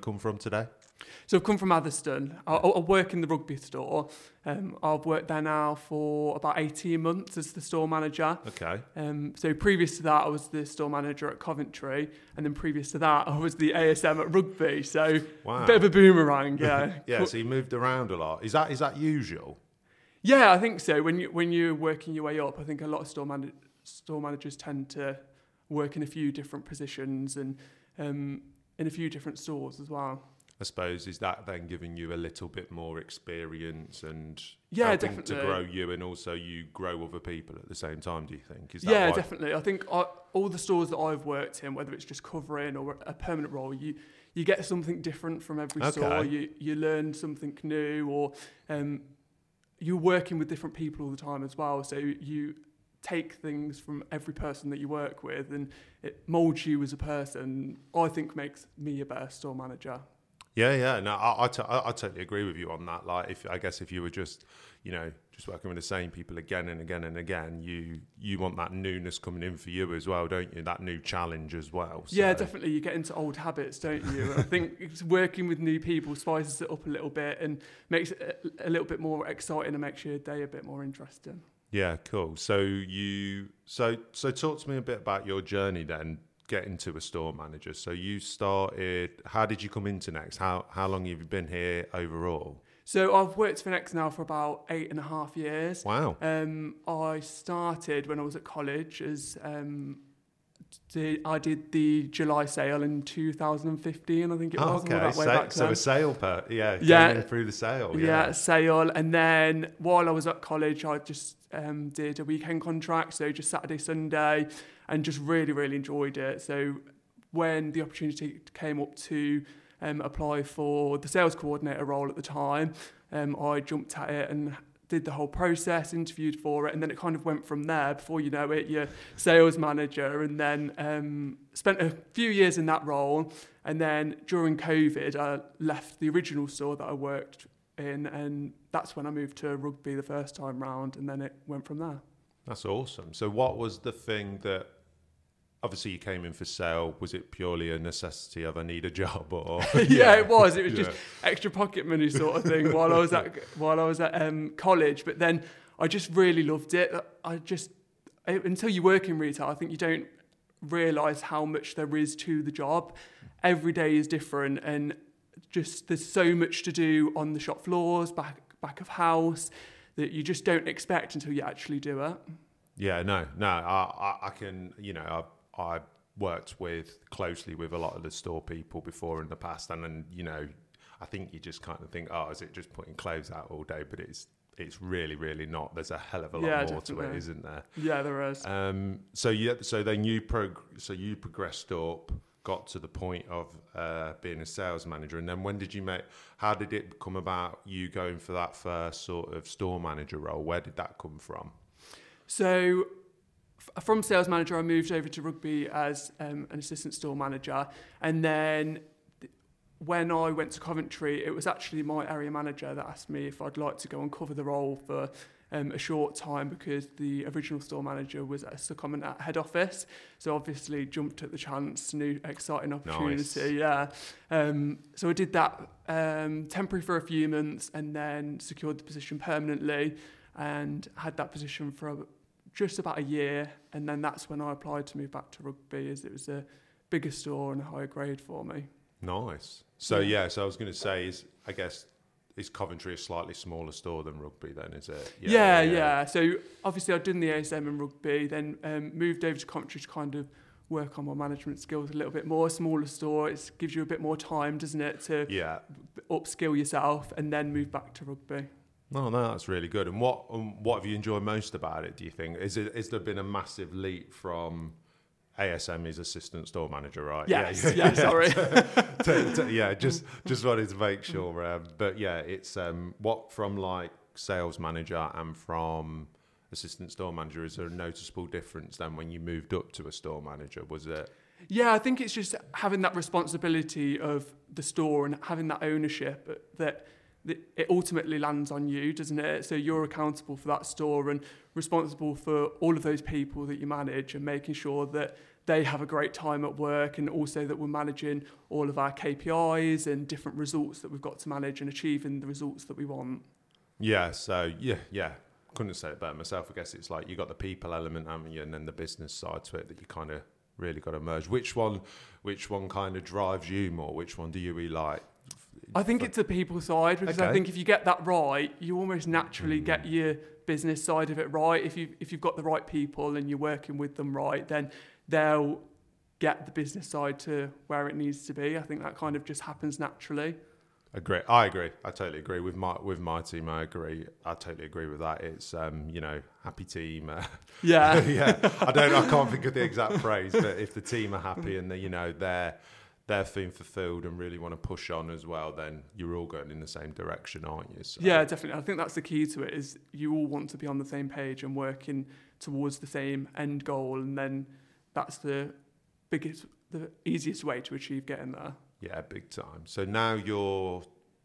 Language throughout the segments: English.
come from today? So I've come from Atherstone. I, I work in the rugby store. Um, I've worked there now for about 18 months as the store manager. Okay. Um, so previous to that, I was the store manager at Coventry, and then previous to that, I was the ASM at Rugby. So Wow. bit of a boomerang, yeah. Yeah, so you moved around a lot. Is that is that usual? Yeah, I think so. When you when you're working your way up, I think a lot of store man- store managers tend to work in a few different positions and um, in a few different stores as well. I suppose is that then giving you a little bit more experience and Yeah, helping to grow you and also you grow other people at the same time. Do you think? Is that Yeah, why- definitely. I think I, all the stores that I've worked in, whether it's just covering or a permanent role, you you get something different from every Okay. store. You you learn something new, or um, you're working with different people all the time as well. So you take things from every person that you work with, and it molds you as a person. I think makes me a better store manager. Yeah, yeah. No, I, I, t- I, I totally agree with you on that. Like, if I guess if you were just, you know, just working with the same people again and again and again, you you want that newness coming in for you as well, don't you? That new challenge as well. Yeah, definitely. You get into old habits, don't you? I think working with new people spices it up a little bit and makes it a, a little bit more exciting and makes your day a bit more interesting. Yeah, cool. So you so so talk to me a bit about your journey then, getting to a store manager. So you started. How did you come into Next? How how long have you been here overall? So I've worked for Next now for about eight and a half years. Wow. Um, I started when I was at college as um, did, I did the July sale in 2015, I think it Oh, was. okay. that way Sa- back so then. a sale per yeah, Yeah. through the sale. yeah. Yeah. sale. And then while I was at college, I just um, did a weekend contract, so just Saturday, Sunday, and just really, really enjoyed it. So when the opportunity came up to um, apply for the sales coordinator role at the time, um, I jumped at it and did the whole process, interviewed for it, and then it kind of went from there. Before you know it, you're sales manager, and then um, spent a few years in that role. And then during COVID, I left the original store that I worked in, and that's when I moved to rugby the first time round, and then it went from there. That's awesome. So what was the thing that obviously you came in for sale? Was it purely a necessity of I need a job or yeah, it was. It was Yeah. just extra pocket money sort of thing while I was at while I was at um, college. But then I just really loved it. I just until you work in retail, I think you don't realise how much there is to the job. Every day is different, and just there's so much to do on the shop floors, back back of house, that you just don't expect until you actually do it. Yeah, no, no. I, I, I can, you know, I, I worked with closely with a lot of the store people before in the past, and then you know, I think you just kind of think, oh, is it just putting clothes out all day? But it's it's really, really not. There's a hell of a lot Yeah, more to it, definitely. isn't there? Yeah, there is. Um, so yeah, so then you prog- so you progressed up, got to the point of uh, being a sales manager, and then when did you make? How did it come about? You going for that first sort of store manager role? Where did that come from? So, from sales manager, I moved over to rugby as um, an assistant store manager, and then th- when I went to Coventry, it was actually my area manager that asked me if I'd like to go and cover the role for um, a short time because the original store manager was at secondment at head office. So obviously jumped at the chance, new exciting opportunity. Yeah. Um, so I did that um, temporary for a few months and then secured the position permanently and had that position for a, just about a year. And then that's when I applied to move back to rugby as it was a bigger store and a higher grade for me. Nice. So Yeah. yeah, so I was going to say is I guess is Coventry a slightly smaller store than Rugby? Then is it? Yeah, yeah. So obviously I'd done the ASM in rugby, then um, moved over to Coventry to kind of work on my management skills a little bit more. Smaller store, it gives you a bit more time, doesn't it, to Yeah. upskill yourself and then move back to rugby. No, no, that's really good. And what um, what have you enjoyed most about it? Do you think is it is there been a massive leap from ASM is assistant store manager, right? Yes, Yeah, yeah, sorry. to- to- yeah, just just wanted to make sure. Um, but yeah, it's um, what from like sales manager and from assistant store manager. Is there a noticeable difference then when you moved up to a store manager? Was it? Yeah, I think it's just having that responsibility of the store and having that ownership that it ultimately lands on you, doesn't it? So you're accountable for that store and responsible for all of those people that you manage and making sure that they have a great time at work and also that we're managing all of our KPIs and different results that we've got to manage and achieving the results that we want. Yeah, so yeah, yeah. Couldn't say it better myself. I guess it's like you got the people element, haven't you, and then the business side to it that you kind of really got to merge. Which one, which one kind of drives you more? Which one do you really like? I think it's the people side because I think if you get that right, you almost naturally Mm. get your business side of it right. If you if you've got the right people and you're working with them right, then they'll get the business side to where it needs to be. I think that kind of just happens naturally. Agree. I agree. I totally agree with my with my team. I agree. I totally agree with that. It's um, you know, happy team. Uh, Yeah. yeah. I don't. I can't think of the exact phrase, but if the team are happy and they, you know they're they're feeling fulfilled and really want to push on as well, then you're all going in the same direction, aren't you? So, Yeah, definitely. I think that's the key to it is you all want to be on the same page and working towards the same end goal and then that's the biggest the easiest way to achieve getting there. Yeah, big time. So now you're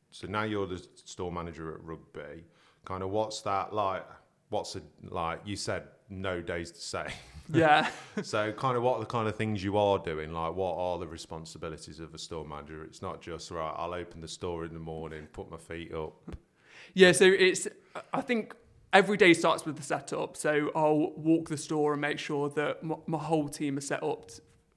so now you're the store manager at rugby. Kind of what's that like? What's it like? You said no days to say. Yeah. so kind of what are the kind of things you are doing? Like what are the responsibilities of a store manager? It's not just right. I'll open the store in the morning, put my feet up. Yeah, so it's I think every day starts with the setup. So I'll walk the store and make sure that my, my whole team are set up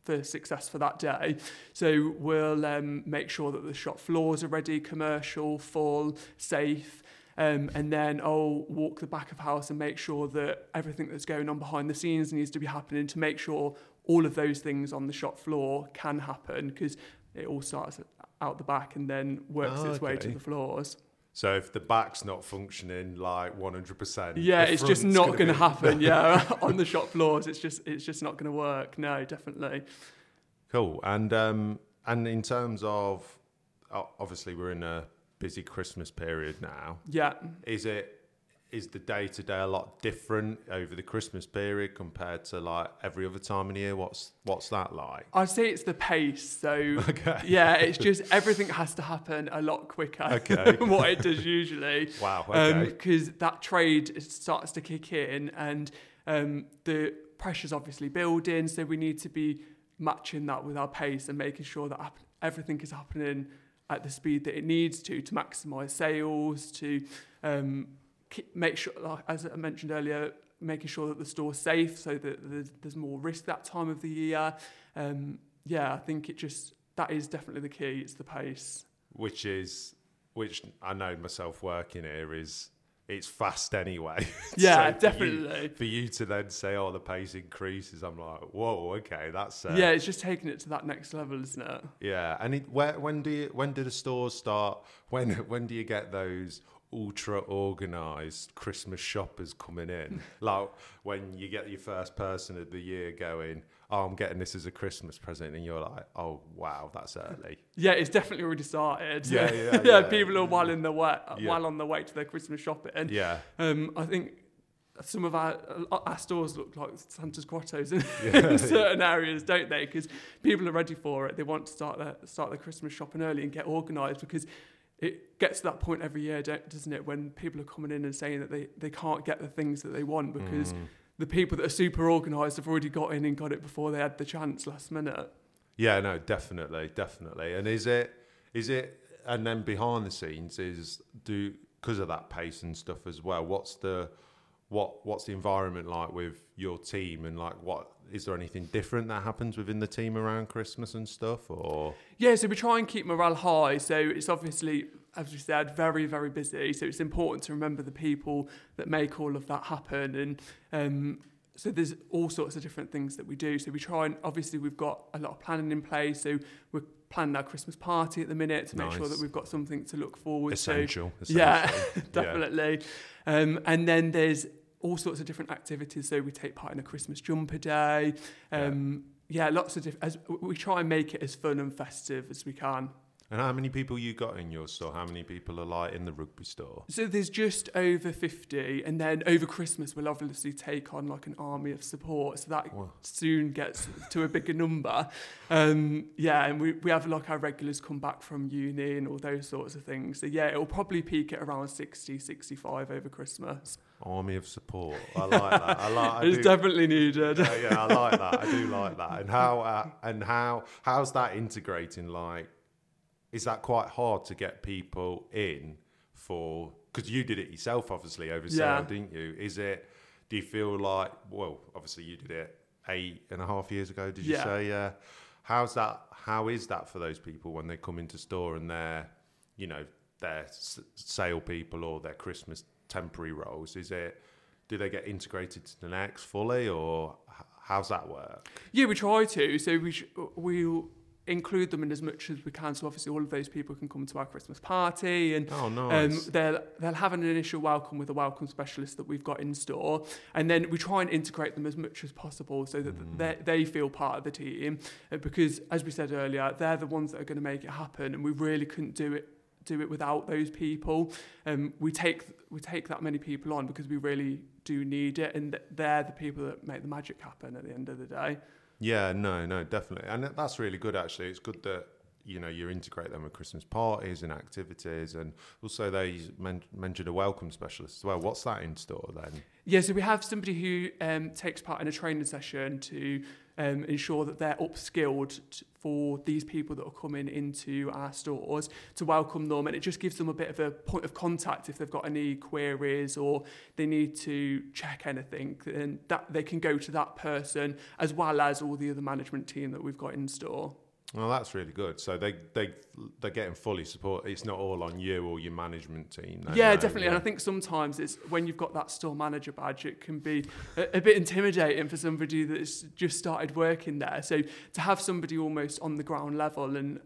for success for that day. So we'll um, make sure that the shop floors are ready, commercial, full, safe. Um, and then I'll walk the back of house and make sure that everything that's going on behind the scenes needs to be happening to make sure all of those things on the shop floor can happen because it all starts out the back and then works Oh, its way to the floors. So if the back's not functioning like 100%, Yeah, it's just not gonna going to happen. Yeah, on the shop floors, it's just it's just not going to work. No, definitely. Cool. And um, and in terms of obviously we're in a busy Christmas period now. Yeah, Is it is the day to day a lot different over the Christmas period compared to like every other time of the year? What's what's that like? I'd say it's the pace. So Okay. yeah, it's just everything has to happen a lot quicker Okay. than what it does usually. Wow. Okay. because that trade starts to kick in and um, the pressure's obviously building so we need to be matching that with our pace and making sure that everything is happening at the speed that it needs to to maximize sales to um, make sure like, as I mentioned earlier making sure that the store's safe so that there's, more risk that time of the year. Um, yeah I think it just that is definitely the key it's the pace. Which is which I know myself working here is it's fast anyway. yeah So for you- definitely For you to then say, "Oh, the pace increases," I'm like, "Whoa, okay, that's uh, yeah, it's just taking it to that next level, isn't it? Yeah, and it, where, when do you, when do the stores start? When when do you get those ultra organized Christmas shoppers coming in? like when you get your first person of the year going, "Oh, I'm getting this as a Christmas present," and you're like, "Oh, wow, that's early." Yeah, it's definitely already started. Yeah, yeah, yeah. yeah. People are while in the way, Yeah. well on the way to their Christmas shopping. Yeah, Um, I think some of our our stores look like Santa's grottos in, Yeah. in certain areas, don't they? Because people are ready for it. They want to start their start their Christmas shopping early and get organised because it gets to that point every year, doesn't it? When people are coming in and saying that they, they can't get the things that they want because Mm. The people that are super organised have already got in and got it before they had the chance last minute. yeah, no, definitely, definitely. And is it is it and then behind the scenes is do because of that pace and stuff as well. What's the what what's the environment like with your team and like what is there anything different that happens within the team around Christmas and stuff or Yeah, so we try and keep morale high. So it's obviously, as we said, very, very busy. So it's important to remember the people that make all of that happen. And um, so there's all sorts of different things that we do. So we try and obviously we've got a lot of planning in place. So we're planning our Christmas party at the minute to make sure that we've got something to look forward to. essential, Yeah, definitely. Um, and then there's all sorts of different activities. So we take part in a Christmas jumper day. Um, yeah. lots of different. As we try and make it as fun and festive as we can. And how many people you got in your store? How many people are like in the rugby store? So there's just over 50, and then over Christmas we'll obviously take on like an army of support, so that Wow. soon gets to a bigger number. Um, yeah, and we, we have like our regulars come back from uni and all those sorts of things. So yeah, it'll probably peak at around 60, 65 over Christmas. Army of support. I like that. I like. I it's do- definitely needed. yeah, yeah, I like that. I do like that. And how uh, and how how's that integrating? Like, is that quite hard to get people in for? Because you did it yourself, obviously over Yeah. sale, didn't you? Is it? Do you feel like? Well, obviously you did it eight and a half years ago. Did you Yeah. say? Yeah. How's that? How is that for those people when they come into store and they're, you know, they're s- sale people or their Christmas temporary roles? Is it? Do they get integrated to the next fully, or how's that work? Yeah, we try to. So we sh- we'll include them in as much as we can. So obviously all of those people can come to our Christmas party and Oh, Um, they'll they'll have an initial welcome with a welcome specialist that we've got in store, and then we try and integrate them as much as possible so that Mm. they they feel part of the team. Uh, because as we said earlier, they're the ones that are going to make it happen, and we really couldn't do it do it without those people. Um, we take we take that many people on because we really do need it, and th- they're the people that make the magic happen at the end of the day. Yeah, no, no, definitely, and that's really good. Actually, it's good that you know you integrate them with Christmas parties and activities, and also they men- mentioned a welcome specialist as well. What's that in store then? Yeah, so we have somebody who um, takes part in a training session to um, ensure that they're upskilled t- for these people that are coming into our stores to welcome them, and it just gives them a bit of a point of contact if they've got any queries or they need to check anything, and that they can go to that person as well as all the other management team that we've got in store. Well, that's really good. So they they they're getting fully support. It's not all on you or your management team. yeah, no, definitely. And I think sometimes it's when you've got that store manager badge, it can be a, a bit intimidating for somebody that's just started working there. So to have somebody almost on the ground level and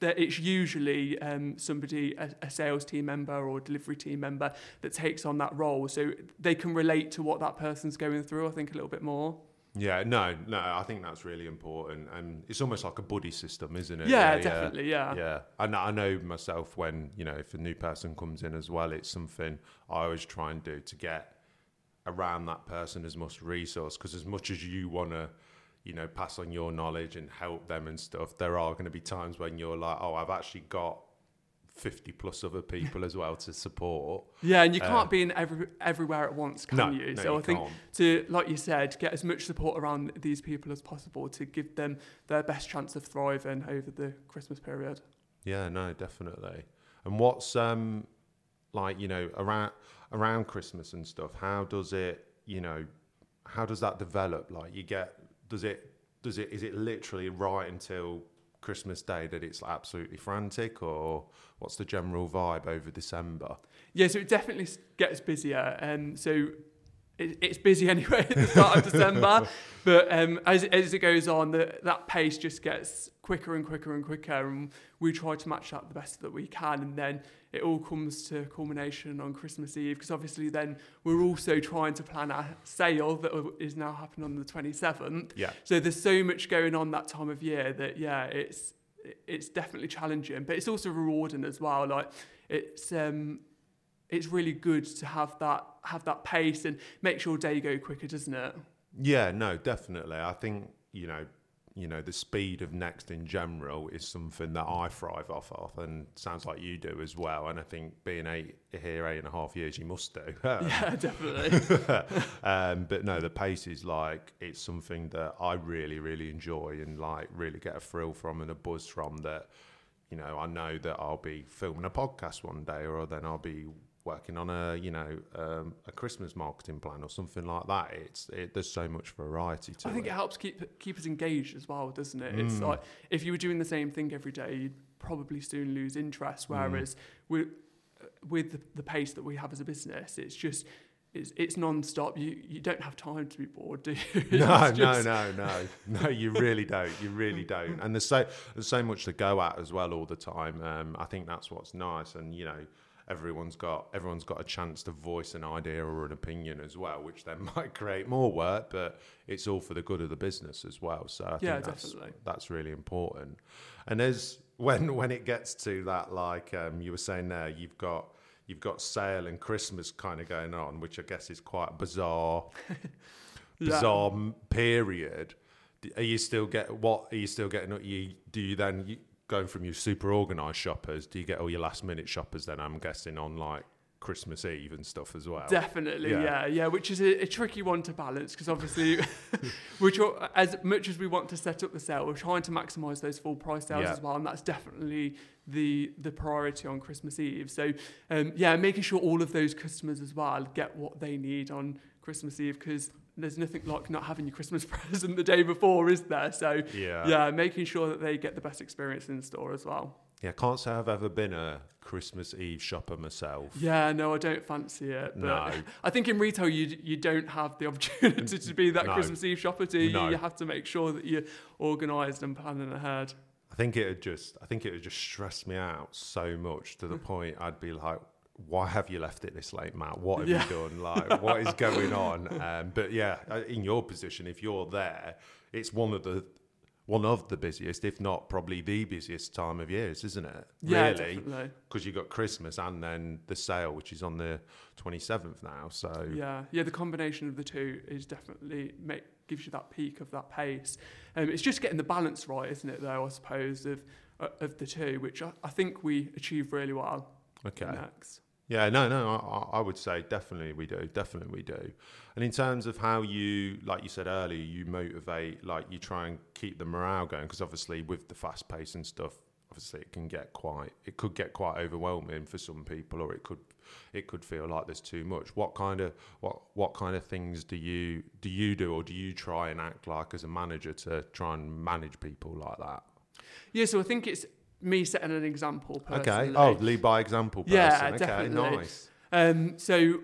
that it's usually um, somebody, a, a sales team member or delivery team member that takes on that role. So they can relate to what that person's going through, I think, a little bit more. Yeah, no, no. I think that's really important, and it's almost like a buddy system, isn't it? Yeah, definitely, yeah. Yeah, know, I know myself when you know if a new person comes in as well, it's something I always try and do to get around that person as much resource because as much as you want to, you know, pass on your knowledge and help them and stuff, there are going to be times when you're like, oh, I've actually got fifty plus other people as well to support. Yeah, and you Uh, can't be in every, everywhere at once, can No, you? no, so you I think can't. to, like you said, get as much support around these people as possible to give them their best chance of thriving over the Christmas period. Yeah, no, definitely. And what's um like you know around around Christmas and stuff? How does it you know how does that develop? Like you get does it does it is it literally right until Christmas Day that it's absolutely frantic, or what's the general vibe over December? Yeah, so it definitely gets busier. Um, so it, it's busy anyway at the start of December, but um, as, as it goes on, the, that pace just gets quicker and quicker and quicker, and we try to match that the best that we can, and then it all comes to culmination on Christmas Eve, because obviously then we're also trying to plan our sale that is now happening on the 27th. Yeah, So there's so much going on that time of year that yeah, it's it's definitely challenging, but it's also rewarding as well. Like it's um it's really good to have that have that pace and makes your day go quicker, doesn't it? yeah, no, definitely. I think you know you know the speed of next in general is something that I thrive off of, and sounds like you do as well. And I think being eight here eight and a half years, you must do. Yeah, definitely. um, but no, the pace is like it's something that I really, really enjoy and like really get a thrill from and a buzz from. That you know, I know that I'll be filming a podcast one day, or then I'll be working on a you know um, a Christmas marketing plan or something like that. It's it, there's so much variety to I think it. it helps keep keep us engaged as well, doesn't it? It's Mm. like if you were doing the same thing every day, you'd probably soon lose interest. Mm. Whereas with with the, the pace that we have as a business, it's just it's it's non-stop. You you don't have time to be bored, do you? No, It's no, no, no, no. You really don't. You really don't. And there's so there's so much to go at as well all the time. Um, I think that's what's nice. And you know, everyone's got everyone's got a chance to voice an idea or an opinion as well, which then might create more work, but it's all for the good of the business as well. So I Yeah, think that's, definitely. that's really important. And as when when it gets to that, like um, you were saying there, you've got you've got sale and Christmas kind of going on, which I guess is quite a bizarre Yeah. bizarre period. Are you still get what? Are you still getting? You do you then you, going from your super organised shoppers? Do you get all your last minute shoppers? Then I'm guessing on like Christmas Eve and stuff as well. Definitely, Yeah. yeah, yeah, which is a, a tricky one to balance because obviously, which are- as much as we want to set up the sale, we're trying to maximise those full price sales Yeah. as well, and that's definitely the the priority on Christmas Eve. So, um, yeah, making sure all of those customers as well get what they need on Christmas Eve because there's nothing like not having your Christmas present the day before, is there? So, yeah, yeah, making sure that they get the best experience in store as well. Yeah, I Can't say I've ever been a Christmas Eve shopper myself. Yeah, no, I don't fancy it. But No. I think in retail you you don't have the opportunity to be that No. Christmas Eve shopper. Do you? No. You have to make sure that you're organised and planning ahead. I think it would just I think it would just stress me out so much to the point I'd be like, why have you left it this late, Matt? What have Yeah. you done? Like, what is going on? Um, but yeah, uh, in your position, if you're there, it's one of the one of the busiest, if not probably the busiest time of years, isn't it? Yeah, really, because you've got Christmas and then the sale, which is on the 27th now. So Yeah, yeah. The combination of the two is definitely make gives you that peak of that pace. Um, it's just getting the balance right, isn't it? Though I suppose of uh, of the two, which I, I think we achieve really well. okay. Next. Yeah, no, no, I, I would say definitely we do, definitely we do. And in terms of how you, like you said earlier, you motivate, like you try and keep the morale going, because obviously with the fast pace and stuff, obviously it can get quite, it could get quite overwhelming for some people, or it could, it could feel like there's too much. What kind of, what, what kind of things do you, do you do, or do you try and act like as a manager to try and manage people like that? Yeah, so I think it's me setting an example. Personally. Okay. Oh, lead by example. Person. Yeah, okay, definitely. Nice. Um, so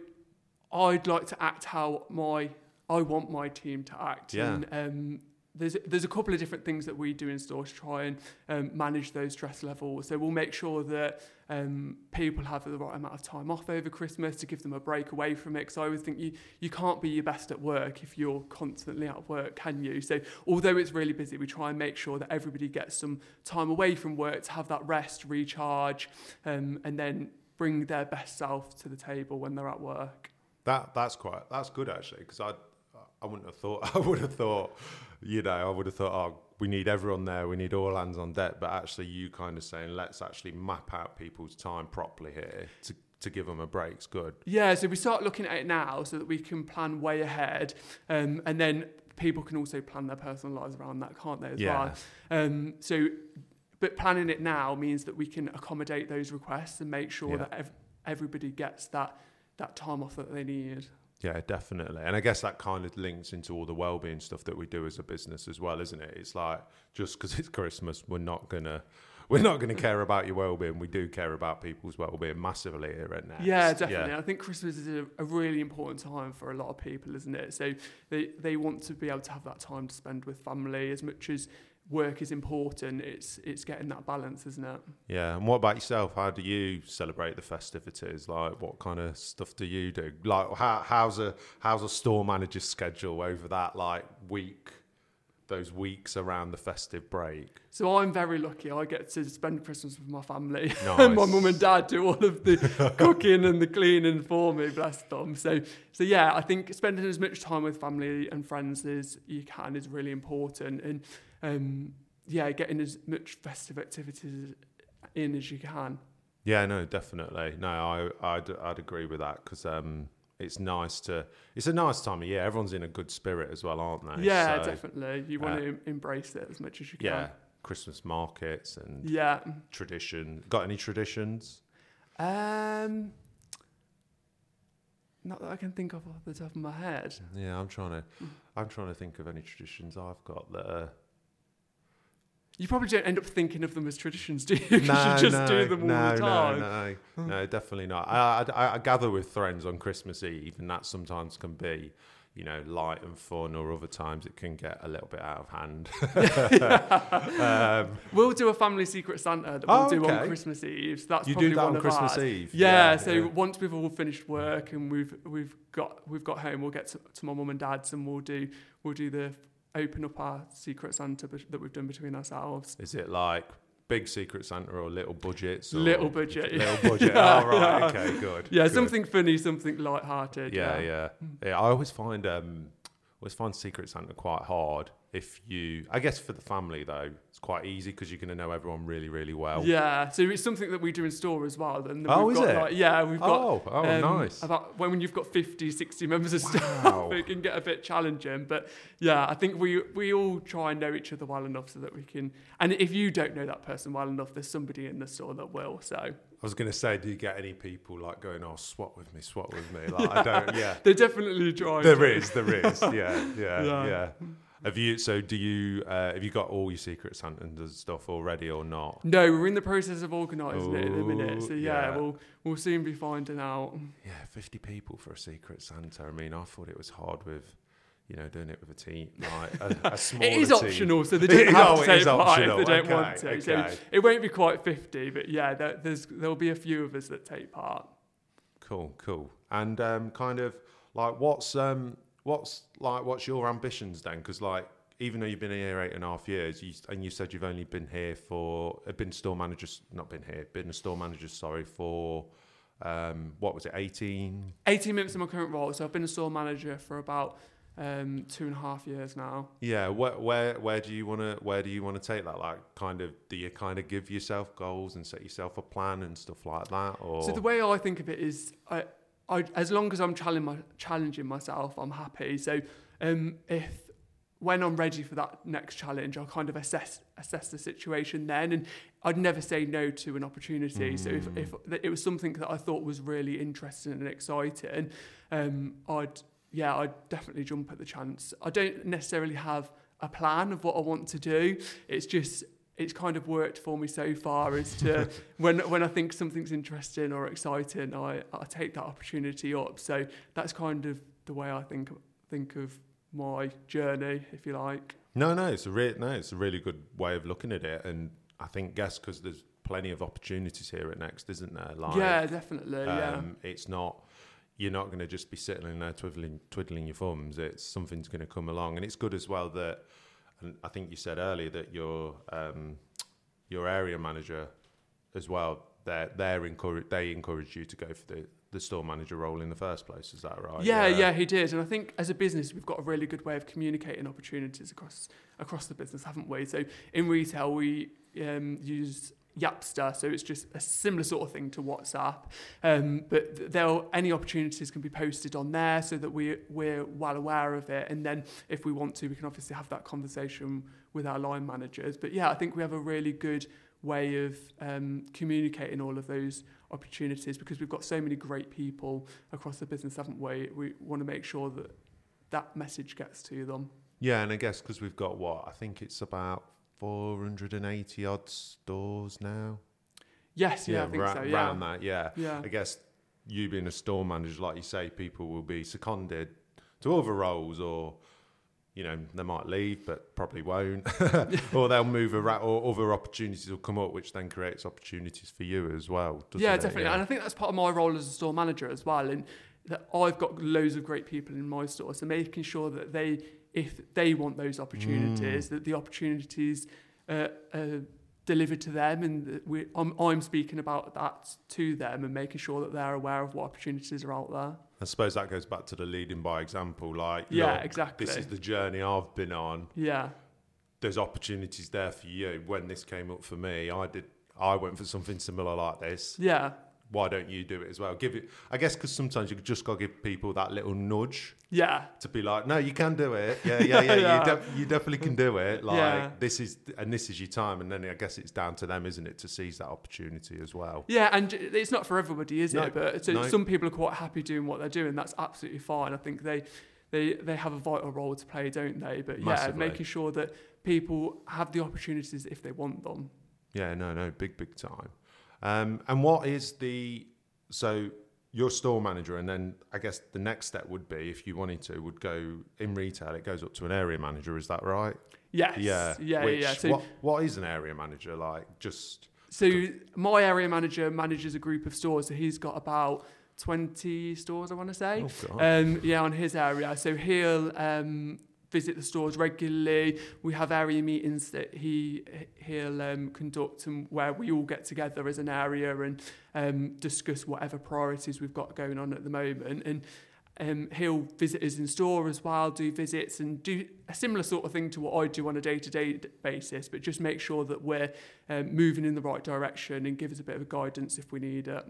I'd like to act how my I want my team to act. Yeah. And um, there's there's a couple of different things that we do in store to try and um, manage those stress levels. So we'll make sure that um, people have the right amount of time off over Christmas to give them a break away from it. Because I always think you you can't be your best at work if you're constantly at work, can you? So although it's really busy, we try and make sure that everybody gets some time away from work to have that rest, recharge, um, and then bring their best self to the table when they're at work. That that's quite that's good actually because I I wouldn't have thought I would have thought you know I would have thought oh we need everyone there we need all hands on deck but actually you kind of saying let's actually map out people's time properly here to to give them a break's good Yeah, so we start looking at it now so that we can plan way ahead, um, and then people can also plan their personal lives around that, can't they? As yeah well. Um, so, but planning it now means that we can accommodate those requests and make sure Yeah. that ev- everybody gets that that time off that they need. Yeah definitely. And I guess that kind of links into all the well-being stuff that we do as a business as well isn't it? It's like just because it's Christmas we're not gonna we're not going to care about your well-being. We do care about people's well-being massively here at Next Yeah, definitely. I think Christmas is a, a really important time for a lot of people, isn't it? So they, they want to be able to have that time to spend with family. As much as work is important. It's it's getting that balance, isn't it? Yeah, and what about yourself? How do you celebrate the festivities? Like, what kind of stuff do you do? Like, how, how's a how's a store manager's schedule over that like week, those weeks around the festive break? So I'm very lucky. I get to spend Christmas with my family. Nice. and my mum and dad do all of the cooking and the cleaning for me, bless them. So, so yeah, I think spending as much time with family and friends as you can is really important. And um, yeah, getting as much festive activities in as you can. Yeah, no, definitely. No, I I'd, I'd agree with that because um, it's nice to. It's a nice time of year. Everyone's in a good spirit as well, aren't they? Yeah, So, definitely. You want uh, to embrace it as much as you Yeah, can. Yeah christmas markets and Yeah. tradition. Got any traditions? Um, not that I can think of off the top of my head. Yeah, I'm trying to. I'm trying to think of any traditions I've got that are. You probably don't end up thinking of them as traditions, do you? no, you just no, do them all no, the time. No, no, no, definitely not. I, I, I gather with friends on Christmas Eve, and that sometimes can be, you know light and fun, or other times it can get a little bit out of hand. um, We'll do a family secret Santa that we'll Oh, do on. Christmas Eve. So that's you probably do that one on Christmas ours. Eve. Yeah, so yeah. once we've all finished work and we've we've got we've got home, we'll get to, to my mum and dad's and we'll do we'll do the open up our secret Santa bet- that we've done between ourselves. Is it like big Secret Santa or little budgets? Or Little budget, yeah. Little budget. Yeah, oh, right. yeah. Okay, good. Yeah, good. something funny, something light-hearted. Yeah, Yeah, yeah, yeah. I always find um, always find Secret Santa quite hard. If you, I guess, for the family though, it's quite easy because you're going to know everyone really, really well. Yeah, so it's something that we do in store as well. And then Oh, we've is got it? Like, yeah, we've got Oh, oh, um, nice. About when you've got 50, 60 members of staff, Wow. it can get a bit challenging. But yeah, I think we we all try and know each other well enough so that we can. And if you don't know that person well enough, there's somebody in the store that will. So I was going to say, do you get any people like going, "Oh, swap with me, swap with me"? Like, I don't. Yeah, They're definitely try. there is, there is. Yeah, yeah, Yeah. yeah. Have you? So, do you? Uh, have you got all your Secret Santas and stuff already, or not? No, we're in the process of organising it at the minute. So yeah, yeah. we'll we'll soon be finding out. Yeah, fifty people for a Secret Santa. I mean, I thought it was hard with, you know, doing it with a team, like a, a smaller It is team. optional, so they don't have Oh, to it take part if they don't Okay, want to. So it won't be quite 50, but yeah, there, there's there'll be a few of us that take part. Cool, cool. And um, kind of like, what's um, what's like, what's your ambitions then? Because like, even though you've been here eight and a half years, you, and you said you've only been here for, uh, been store manager, not been here, been a store manager, sorry, for um, what was it, eighteen? 18 minutes in my current role, so I've been a store manager for about um, two and a half years now. Yeah, where where where do you want to where do you want to take that? Like, kind of, do you kind of give yourself goals and set yourself a plan and stuff like that, or So the way I think of it is, I, I, as long as I'm challenging, my, challenging myself, I'm happy. So um, if when I'm ready for that next challenge, I'll kind of assess assess the situation then, and I'd never say no to an opportunity. So if, if it was something that I thought was really interesting and exciting, um, I'd yeah, I'd definitely jump at the chance. I don't necessarily have a plan of what I want to do. It's just it's kind of worked for me so far as to when when I think something's interesting or exciting, I, I take that opportunity up. So that's kind of the way I think think of my journey, if you like. No, no, it's a re- no, it's a really good way of looking at it, and I think guess because there's plenty of opportunities here at Next, isn't there? Like, yeah, definitely. yeah. um, it's not you're not going to just be sitting in there twiddling twiddling your thumbs. It's something's going to come along, and it's good as well that. And I think you said earlier that your um, your area manager as well. They're they're encourage they encourage you to go for the the store manager role in the first place. Is that right? yeah, yeah, he did, and I think as a business we've got a really good way of communicating opportunities across across the business, haven't we? So in retail we um, use Yapster, so it's just a similar sort of thing to WhatsApp, um, but there any opportunities can be posted on there so that we we're well aware of it, and then if we want to, we can obviously have that conversation with our line managers. But yeah, I think we have a really good way of um, communicating all of those opportunities because we've got so many great people across the business, haven't we? We want to make sure that that message gets to them. Yeah, and I guess because we've got what I think it's about 480 odd stores now. Yes, yeah, I think ra- so. Yeah, around that. Yeah. yeah, I guess you being a store manager, like you say, people will be seconded to other roles, or you know they might leave, but probably won't, or they'll move around, or other opportunities will come up, which then creates opportunities for you as well. yeah, it? definitely. And I think that's part of my role as a store manager as well. And that I've got loads of great people in my store, so making sure that they, if they want those opportunities, that the opportunities uh, uh, delivered to them, and we, I'm, I'm speaking about that to them and making sure that they're aware of what opportunities are out there. I suppose that goes back to the leading by example. Like, Yeah, look, exactly. This is the journey I've been on. Yeah, there's opportunities there for you. When this came up for me, I did. I went for something similar like this. yeah, Why don't you do it as well? Give it. I guess because sometimes you just got to give people that little nudge yeah, to be like, no, you can do it. Yeah, yeah, yeah. Yeah. You, def- you definitely can do it. Like Yeah. this is, and this is your time. And then I guess it's down to them, isn't it, to seize that opportunity as well. Yeah, and it's not for everybody, is No, it? But so no. some people are quite happy doing what they're doing. That's absolutely fine. I think they, they, they have a vital role to play, don't they? But yeah, Massively. making sure that people have the opportunities if they want them. Yeah, no, no, big, big time. Um, and what is the so you're store manager, and then I guess the next step would be, if you wanted to, would go in retail. It goes up to an area manager. Is that right? Yes. Yeah. Yeah. Which, yeah. So, what, what is an area manager like? Just so my area manager manages a group of stores. So he's got about 20 stores, I want to say. oh god. Um, yeah, on his area. So he'll um, visit the stores regularly. We have area meetings that he he'll um, conduct, and where we all get together as an area and um, discuss whatever priorities we've got going on at the moment. And um, he'll visit us in store as well, do visits and do a similar sort of thing to what I do on a day-to-day basis, but just make sure that we're um, moving in the right direction and give us a bit of guidance if we need it.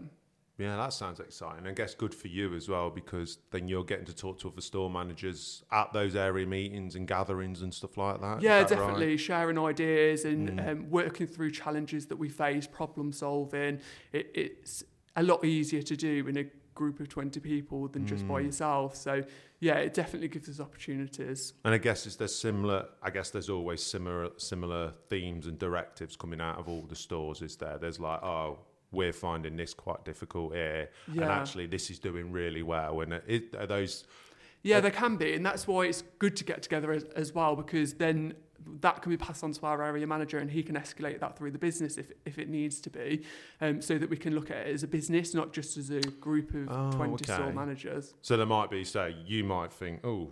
Yeah, that sounds exciting. I guess good for you as well because then you're getting to talk to other store managers at those area meetings and gatherings and stuff like that. Yeah, that right? definitely sharing ideas and Mm. um, working through challenges that we face, problem solving. It, it's a lot easier to do in a group of 20 people than just by Mm. yourself. So, yeah, it definitely gives us opportunities. And I guess is there similar. I guess there's always similar similar themes and directives coming out of all the stores. Is there? There's like, oh, we're finding this quite difficult here, and actually this is doing really well. And it, are those? Yeah, there can be, and that's why it's good to get together as, as well because then that can be passed on to our area manager and he can escalate that through the business if, if it needs to be, um, so that we can look at it as a business, not just as a group of Oh, 20 store managers. So there might be, say, you might think, oh,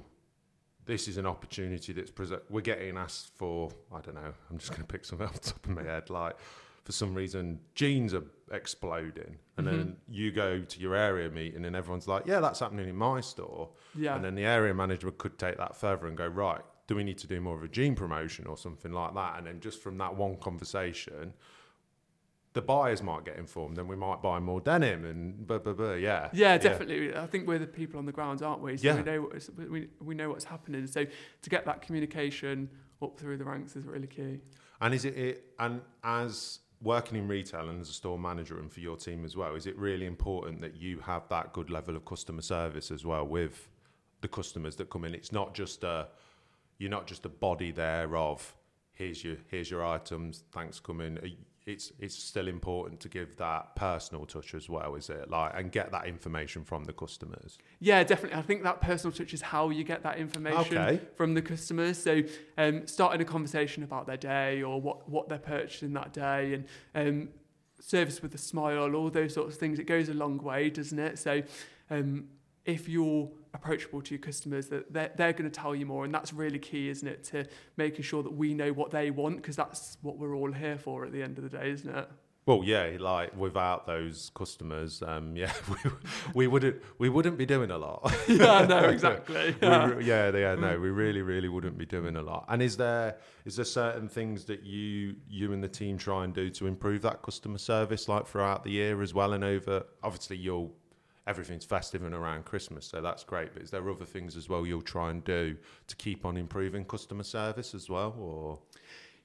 this is an opportunity that's present. We're getting asked for. I don't know. I'm just going to pick something off the top of my head. Like, for some reason, jeans are exploding, and then Mhm. you go to your area meeting, and everyone's like, yeah, that's happening in my store. Yeah. And then the area manager could take that further and go, right, do we need to do more of a jean promotion or something like that? And then just from that one conversation, the buyers might get informed and we might buy more denim and blah, blah, blah. Yeah. Yeah, definitely. I think we're the people on the ground, aren't we? So Yeah. we know what's, we, we know what's happening. So to get that communication up through the ranks is really key. And is it, it and as working in retail and as a store manager and for your team as well, is it really important that you have that good level of customer service as well with the customers that come in? It's not just a you're not just a body there of here's your here's your items, thanks coming. It's it's still important to give that personal touch as well, is it? Like and get that information from the customers. Yeah, definitely. I think that personal touch is how you get that information Okay. from the customers. So um, starting a conversation about their day or what, what they're purchasing that day and um, service with a smile, all those sorts of things, it goes a long way, doesn't it? So um, if you're approachable to your customers, that they're, they're going to tell you more. And that's really key, isn't it? To making sure that we know what they want because that's what we're all here for at the end of the day, isn't it? Well, yeah, like without those customers, um, yeah, we, we wouldn't we wouldn't be doing a lot. yeah, no, exactly. Yeah. re- yeah, yeah, no, we really, really wouldn't be doing a lot. And is there is there certain things that you you and the team try and do to improve that customer service, like throughout the year as well, and over? Obviously, you'll everything's festive and around Christmas, so that's great. But is there other things as well you'll try and do to keep on improving customer service as well, or?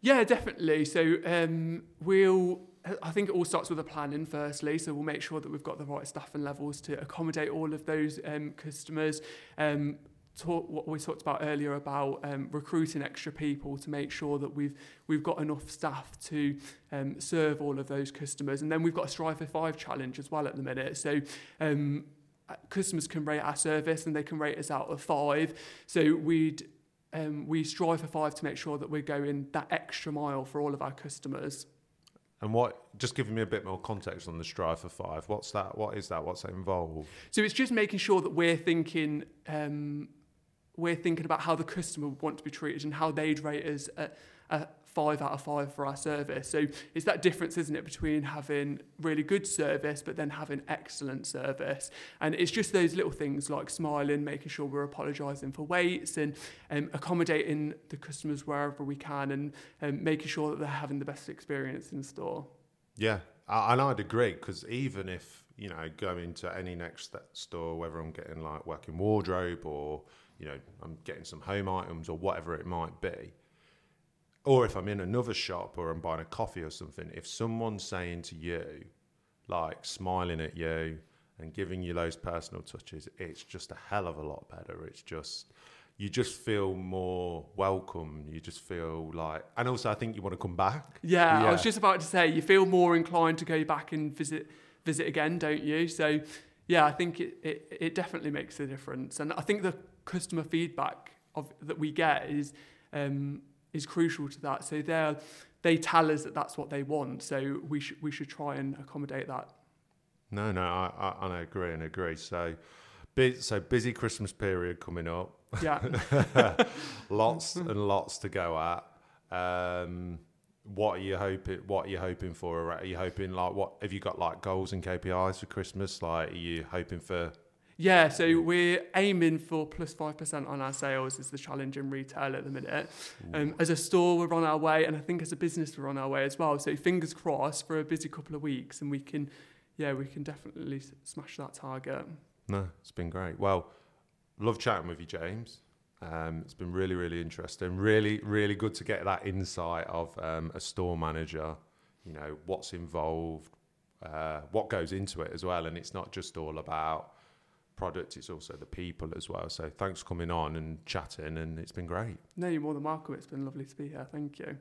Yeah, definitely. So um, we'll. I think it all starts with a planning firstly. So we'll make sure that we've got the right staffing levels to accommodate all of those um, customers. Um, talk, what we talked about earlier about um, recruiting extra people to make sure that we've we've got enough staff to um, serve all of those customers. And then we've got a Strive for Five challenge as well at the minute. So. Um, uh, customers can rate our service and they can rate us out of five. So we'd um, we strive for five to make sure that we're going that extra mile for all of our customers. And what? Just giving me a bit more context on the Strive for Five. What's that? What is that? What's that involved? So it's just making sure that we're thinking, um, we're thinking about how the customer would want to be treated and how they'd rate us a, a five out of five for our service. So it's that difference, isn't it, between having really good service but then having excellent service. And it's just those little things like smiling, making sure we're apologising for waits and um, accommodating the customers wherever we can and um, making sure that they're having the best experience in store. Yeah, and I'd agree because even if you know going to any next st- store, whether I'm getting like working wardrobe or you know I'm getting some home items or whatever it might be, or if I'm in another shop or I'm buying a coffee or something, if someone's saying to you, like smiling at you and giving you those personal touches, it's just a hell of a lot better. It's just you just feel more welcome. You just feel like, and also I think you want to come back. Yeah, I was just about to say you feel more inclined to go back and visit visit again, don't you? So yeah, I think it, it, it definitely makes a difference. And I think the customer feedback of that we get is um, is crucial to that. So they they tell us that that's what they want. So we should we should try and accommodate that. No, no, I, I, I agree and agree. So, bu- so busy Christmas period coming up. Yeah. lots and lots to go at. Um, what are you hoping? What are you hoping for? Are you hoping like what? Have you got like goals and KPIs for Christmas? Like, are you hoping for? Yeah, so we're aiming for plus 5% on our sales as the challenge in retail at the minute. Um, as a store, we're on our way, and I think as a business, we're on our way as well. So fingers crossed for a busy couple of weeks, and we can, yeah, we can definitely smash that target. No, it's been great. Well, love chatting with you, James. Um, it's been really, really interesting. Really, really good to get that insight of um, a store manager. You know what's involved, uh, what goes into it as well, and it's not just all about product; it's also the people as well. So thanks for coming on and chatting, and it's been great. No, you're more than welcome. It's been lovely to be here. Thank you.